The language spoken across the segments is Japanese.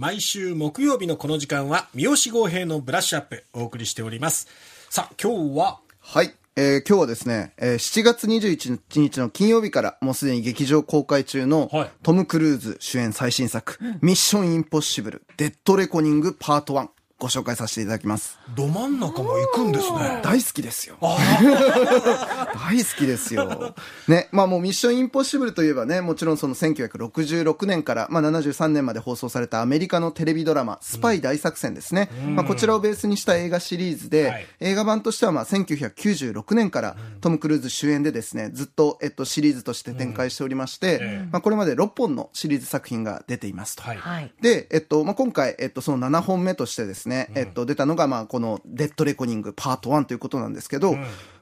毎週木曜日のこの時間は三好豪平のブラッシュアップお送りしております。さあ今日は？はい。えー今日はですね、えー7月21日の金曜日からもうすでに劇場公開中のはい。トム・クルーズ主演最新作、ミッション・インポッシブル、デッド・レコニングパート1ご紹介させていただきます。ど真ん中も行くんですね大好きですよ。大好きですよ。ね、まあもうミッションインポッシブルといえばね、もちろんその1966年から、まあ73年まで放送されたアメリカのテレビドラマ、スパイ大作戦ですね。まあこちらをベースにした映画シリーズで、はい映画版としてはまあ1996年からトム・クルーズ主演でですね、ずっと、えっと、シリーズとして展開しておりまして、ええまあこれまで6本のシリーズ作品が出ていますと。はいはい。で、えっと、まあ、今回、えっと、その7本目としてですね、えっと、出たのが、まあ、この、デッドレコニングパート1ということなんですけど、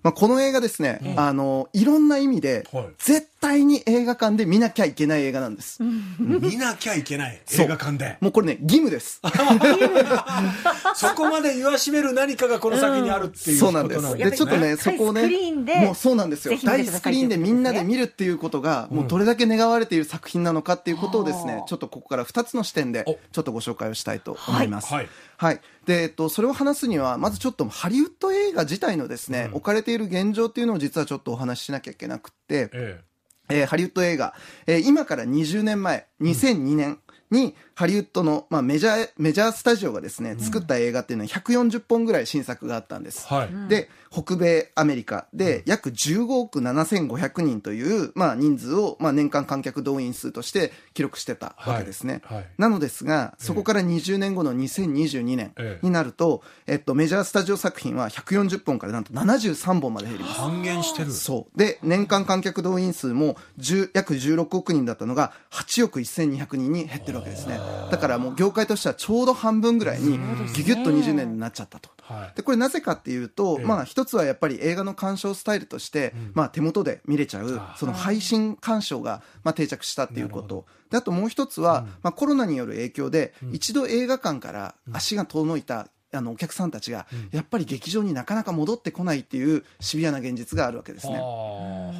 まあ、この映画ですね、あの、いろんな意味ではい、絶対に映画館で見なきゃいけない映画なんです。見なきゃいけない。映画館で。もうこれね、義務です。そこまで言わしめる何かがこの先にあるっていうそうことなんです。で、ちょっとね、そこをね、大スクリーンでもうそうなんですよ。大スクリーンでみんなで見るっていうことが、もうどれだけ願われている作品なのかっていうことをですね、ちょっとここから2つの視点でお、ちょっとご紹介をしたいと思います。はい。はい。で、えっと、それを話すには、まずちょっとハリウッド映画自体のですね、置かれている現状っていうのを実はちょっとお話ししなきゃいけなくって、ええ。ーハリウッド映画、えー今から20年前、2002年に、ハリウッドの、まあ、メジャー、メジャースタジオがですね、作った映画っていうのは140本ぐらい新作があったんです。えはいで、北米アメリカで約15億7500人という、まあ、人数を、まあ、年間観客動員数として記録してたわけですね。はいはいなのですが、そこから20年後の2022年ええになると、えっと、メジャースタジオ作品は140本からなんと73本まで減ります。半減してるそう。で、年間観客動員数も10約16億人だったのが8億1200人に減ってるわけですね。だからもう業界としてはちょうど半分ぐらいにギュギュッと20年になっちゃったと。はい。で、これなぜかっていうと、ええ。まあ一つはやっぱり映画の鑑賞スタイルとして、まあ手元で見れちゃうあ、その配信鑑賞がまあ定着したっていうこと。で、あともう一つは、まあコロナによる影響で、一度映画館から足が遠のいた、あのお客さんたちが、やっぱり劇場になかなか戻ってこないっていうシビアな現実があるわけですね。あ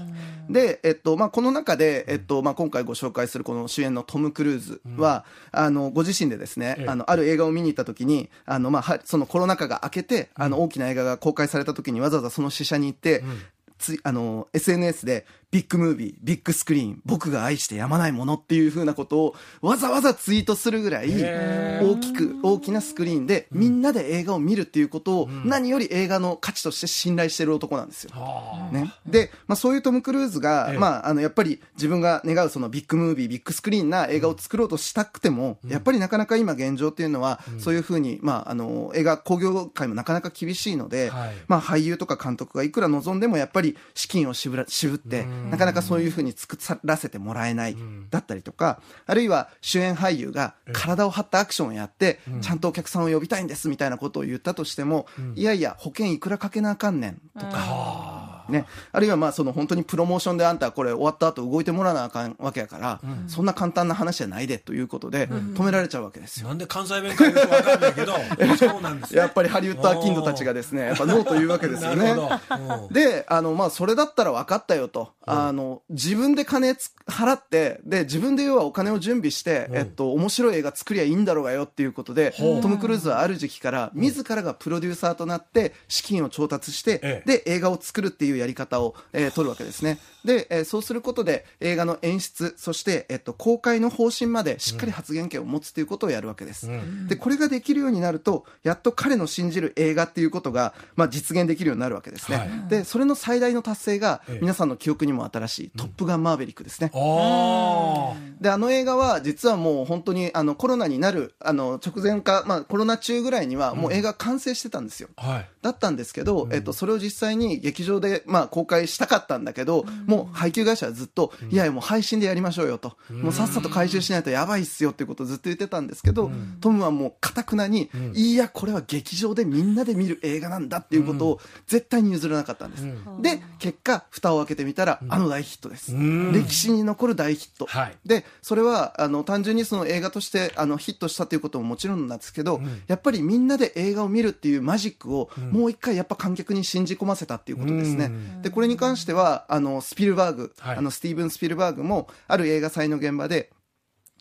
で、えっと、まあ、この中で、えっと、まあ、今回ご紹介するこの主演のトム・クルーズは、あの、ご自身でですねええ、あの、ある映画を見に行った時に、あの、まあ、はそのコロナ禍が明けて、あの、大きな映画が公開された時にわざわざその試写に行って、ついあの、SNS で、ビッグムービー、ビッグスクリーン、僕が愛してやまないものっていう風なことをわざわざツイートするぐらいへ大きく、大きなスクリーンでみんなで映画を見るっていうことを何より映画の価値として信頼してる男なんですよ。あ。ね、で、まあ、そういうトム・クルーズが、ええ。まあ、あのやっぱり自分が願うそのビッグムービービッグスクリーンな映画を作ろうとしたくても、やっぱりなかなか今現状っていうのは、そういうふうに、まあ、あの映画興行界もなかなか厳しいので、はい。まあ、俳優とか監督がいくら望んでもやっぱり資金を渋ら渋って、なかなかそういうふうに作らせてもらえない、だったりとかあるいは主演俳優が体を張ったアクションをやって、ちゃんとお客さんを呼びたいんですみたいなことを言ったとしても、いやいや保険いくらかけなあかんねんとか。ね、あるいはまあその本当にプロモーションであんたはこれ終わった後動いてもらわなあかんわけやから、そんな簡単な話じゃないでということで止められちゃうわけですよ。なんで関西弁か言うと分かんないけど そうなんですね。やっぱりハリウッドアキンドたちがですね、やっぱノーというわけですよね。で、あの、まあ、それだったら分かったよと。あの、自分で金つ払って、で、自分で要はお金を準備して、えっと、面白い映画作りゃいいんだろうがよっていうことで、トム・クルーズはある時期から、自らがプロデューサーとなって、資金を調達してえ、え。で、映画を作るっていうやり方を、えー取るわけですね。で、えーそうすることで、映画の演出、そして、えっと、公開の方針までしっかり発言権を持つということをやるわけです。で、これができるようになると、やっと彼の信じる映画っていうことが、まあ、実現できるようになるわけですね。はいで、それの最大の達成がええ、皆さんの記憶にも新しい、トップガンマーヴェリックですね。あで、あの映画は、実はもう本当に、あの、コロナになる、あの、直前か、まあ、コロナ中ぐらいには、もう映画完成してたんですよ。あはいだったんですけど、えっと、それを実際に劇場で、まあ、公開したかったんだけど、もう配給会社はずっと、いやいや、もう配信でやりましょうよと、もうさっさと回収しないとやばいっすよっていうことをずっと言ってたんですけど、トムはもう、かたくなに、いや、これは劇場でみんなで見る映画なんだっていうことを、絶対に譲らなかったんです。で、結果、蓋を開けてみたら、あの大ヒットです。ん。歴史に残る大ヒット。はい。で、それは、あの、単純にその映画として、あの、ヒットしたということももちろんなんですけど、やっぱりみんなで映画を見るっていうマジックを、もう一回やっぱ観客に信じ込ませたっていうことですね。で、これに関しては、あの、スピルバーグ、はい。あの、スティーブン・スピルバーグも、ある映画祭の現場で、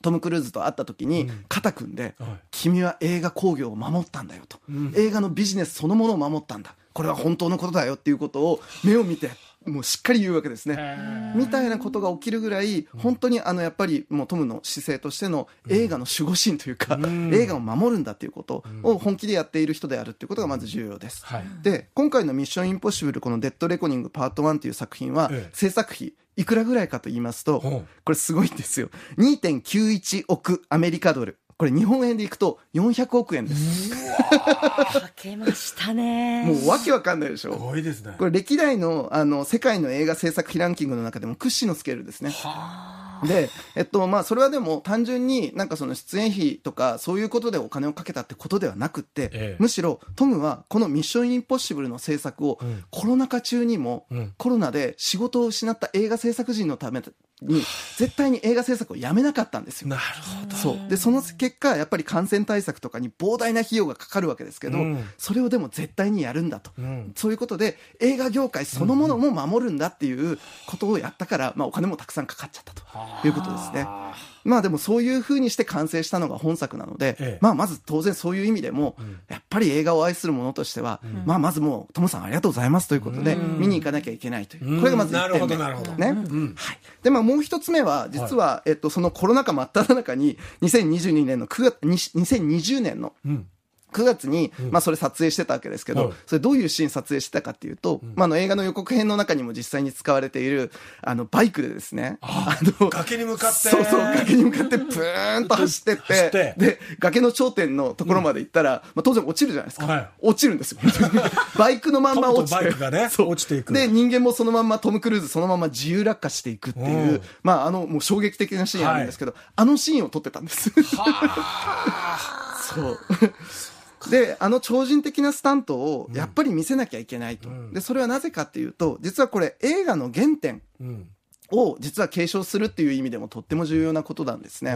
トム・クルーズと会った時に肩組んで、はい。君は映画工業を守ったんだよと、映画のビジネスそのものを守ったんだ。これは本当のことだよっていうことを目を見てもうしっかり言うわけですね。みたいなことが起きるぐらい、本当にあのやっぱりもうトムの姿勢としての映画の守護神というか、映画を守るんだっていうことを本気でやっている人であるっていうことがまず重要です。はいで、今回のミッションインポッシブル、このデッドレコニングパート1という作品はええ、制作費、いくらぐらいかと言いますと、これすごいんですよ。2.91億アメリカドル。これ日本円でいくと400億円です。かけましたね。もうわけわかんないでしすょ。ごいですね。これ歴代のあの世界の映画制作費ランキングの中でも屈指のスケールですね。で、えっと、まあ、それはでも単純になんかその出演費とかそういうことでお金をかけたってことではなくって、ええむしろトムはこのミッションインポッシブルの制作をんコロナ禍中にも、うんコロナで仕事を失った映画制作人のために絶対に映画制作をやめなかったんですよ。なるほど。そう。で、その結果、やっぱり感染対策とかに膨大な費用がかかるわけですけど、うんそれをでも絶対にやるんだと。うんそういうことで、映画業界そのものも守るんだっていうことをやったから、まあお金もたくさんかかっちゃったということですね。まあでもそういう風にして完成したのが本作なので、ええまあまず当然そういう意味でも、やっぱり映画を愛する者としては、まあまずもう、トムさんありがとうございますということで、見に行かなきゃいけないという。これがまず1点目。なるほどなるほどね。はい。で、まあもう一つ目は、実は、えっと、そのコロナ禍真っ只中に、2022年の9月、に2020年のうん。9月に、まあそれ撮影してたわけですけど、はい。それどういうシーン撮影してたかっていうと、まああの映画の予告編の中にも実際に使われている、あのバイクでですね、あの崖に向かって。そうそう、崖に向かってプーンと走ってってて、で、崖の頂点のところまで行ったら、まあ当然落ちるじゃないですか。はい。落ちるんですよ。バイクのまんま落ちて。トムとバイクがねそう。落ちていく。で、人間もそのまんまトム・クルーズそのまま自由落下していくっていう、うん。まああの、もう衝撃的なシーンあるんですけど、あのシーンを撮ってたんです。そう。で、あの超人的なスタントをやっぱり見せなきゃいけないと。で、それはなぜかっていうと、実はこれ映画の原点うん。を実は継承するっていう意味でもとっても重要なことなんですね。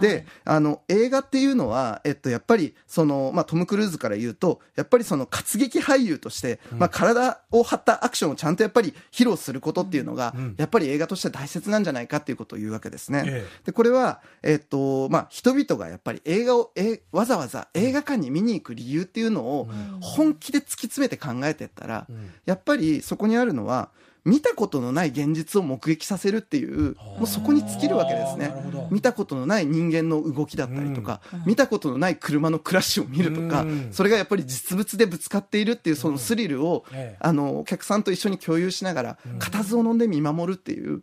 で、あの、映画っていうのは、えっと、やっぱり、その、まあ、トム・クルーズから言うと、やっぱりその活劇俳優として、まあ、体を張ったアクションをちゃんとやっぱり披露することっていうのが、やっぱり映画として大切なんじゃないかっていうことを言うわけですね。えで、これは、えっと、まあ、人々がやっぱり映画を、えわざわざ映画館に見に行く理由っていうのを、本気で突き詰めて考えてったら、やっぱりそこにあるのは、見たことのない現実を目撃させるっていう、もうそこに尽きるわけですね。見たことのない人間の動きだったりとか、見たことのない車のクラッシュを見るとかうん、それがやっぱり実物でぶつかっているっていうそのスリルをええ、あの、お客さんと一緒に共有しながら、固唾を飲んで見守るっていう、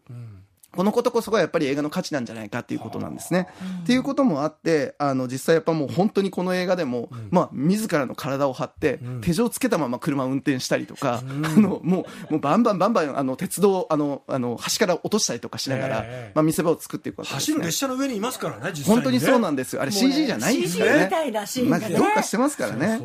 このことこそがやっぱり映画の価値なんじゃないかっていうことなんですね。っていうこともあって、あの、実際やっぱもう本当にこの映画でも、まあ、自らの体を張って、手錠つけたまま車を運転したりとか、あの、もう、もうバンバンバンバン、あの、鉄道を、あの、あの、端から落としたりとかしながら、ええまあ、見せ場を作っていくわけです、ね。走る列車の上にいますからね、実際に、ね。本当にそうなんですよ。あれ CG じゃないんですよ CG ね。みたいなシーンまあ、がねどうかしてますからね。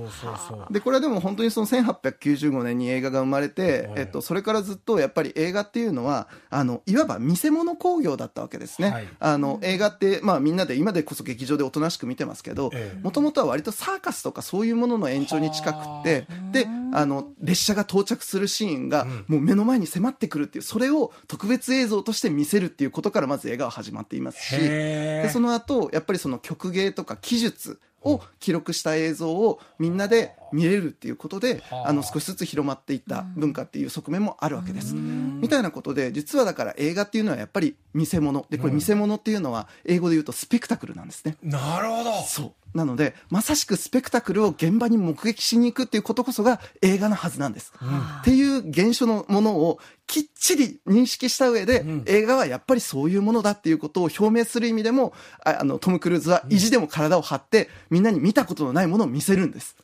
で、これはでも本当にその1895年に映画が生まれて、えっと、それからずっとやっぱり映画っていうのは、あの、いわば見せ物興行だったわけですね。はい。あの、映画って、まあみんなで今でこそ劇場でおとなしく見てますけどええ、もともとは割とサーカスとかそういうものの延長に近くって、で、あの、列車が到着するシーンがもう目の前に迫ってくるっていう、それを特別映像として見せるっていうことからまず映画は始まっていますし、でその後、やっぱりその曲芸とか技術を記録した映像をみんなで見れるっていうことで、はああの少しずつ広まっていった文化っていう側面もあるわけです。みたいなことで、実はだから映画っていうのはやっぱり見せ物。で、これ見せ物っていうのは英語で言うとスペクタクルなんですね。なるほど。そう。なので、まさしくスペクタクルを現場に目撃しに行くっていうことこそが映画のはずなんです。っていう現象のものをきっちり認識した上で、映画はやっぱりそういうものだっていうことを表明する意味でも、ああの、トム・クルーズは意地でも体を張って、みんなに見たことのないものを見せるんです。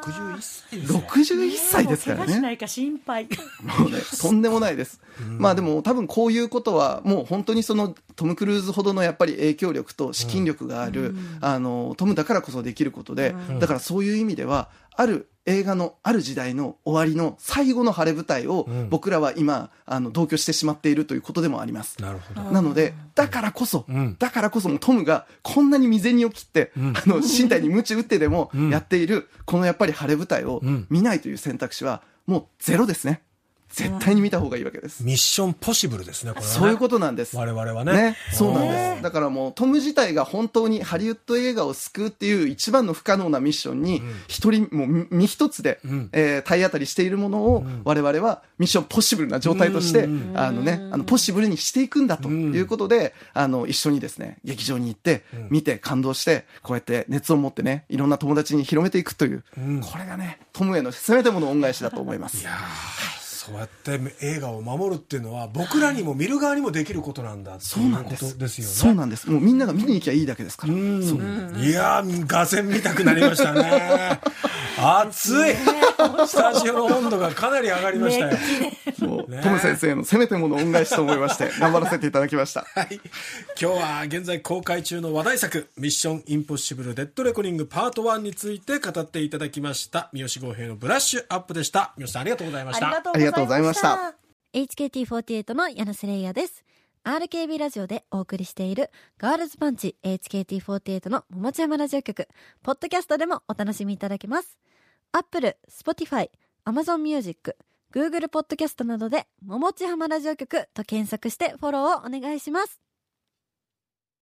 61歳ですね。61歳ですからね。もう怪我しないか心配。もうね、とんでもないです。まあでも多分こういうことはもう本当にそのトム・クルーズほどのやっぱり影響力と資金力がある、あの、トムだからこそできることで、だからそういう意味では、ある映画のある時代の終わりの最後の晴れ舞台を僕らは今、あの、同居してしまっているということでもあります。なるほど。なので、だからこそ、ん。だからこそもうトムがこんなに未然にを切って、あの、身体に鞭打ってでもやっている、このやっぱり晴れ舞台をん。見ないという選択肢はもうゼロですね。絶対に見た方がいいわけです。ミッションポシブルですね、これはね。そういうことなんです。我々はね。ね、そうなんへでーす。だからもうトム自体が本当にハリウッド映画を救うっていう一番の不可能なミッションに、一人、もう身一つで、んえー体当たりしているものを、我々はミッションポッシブルな状態として、うんあのね、あの、ポッシブルにしていくんだということで、あの、一緒にですね、劇場に行って、見て感動して、こうやって熱を持ってね、いろんな友達に広めていくという、んこれがね、トムへのせめてもの恩返しだと思いますい。やーそうやって映画を守るっていうのは僕らにも見る側にもできることなんだってそういうこなんです。とですよね。そうなんです。もうみんなが見に行きゃいいだけですから。うんいやー、画線見たくなりましたね。暑いスタジオの温度がかなり上がりましたよ。もう、ねトム先生のせめてもの恩返しと思いまして、頑張らせていただきました。はい。今日は現在公開中の話題作、ミッションインポッシブルデッドレコニングパート1について語っていただきました。三好豪平のブラッシュアップでした。三好さんありがとうございました。あありがとうございました。HKT48 の柳瀬玲也です。RKB ラジオでお送りしているガールズパンチ HKT48 の桃地山ラジオ局、ポッドキャストでもお楽しみいただけます。Apple、Spotify、Amazon Music、Google ポッドキャストなどで桃地浜ラジオ局と検索してフォローをお願いします。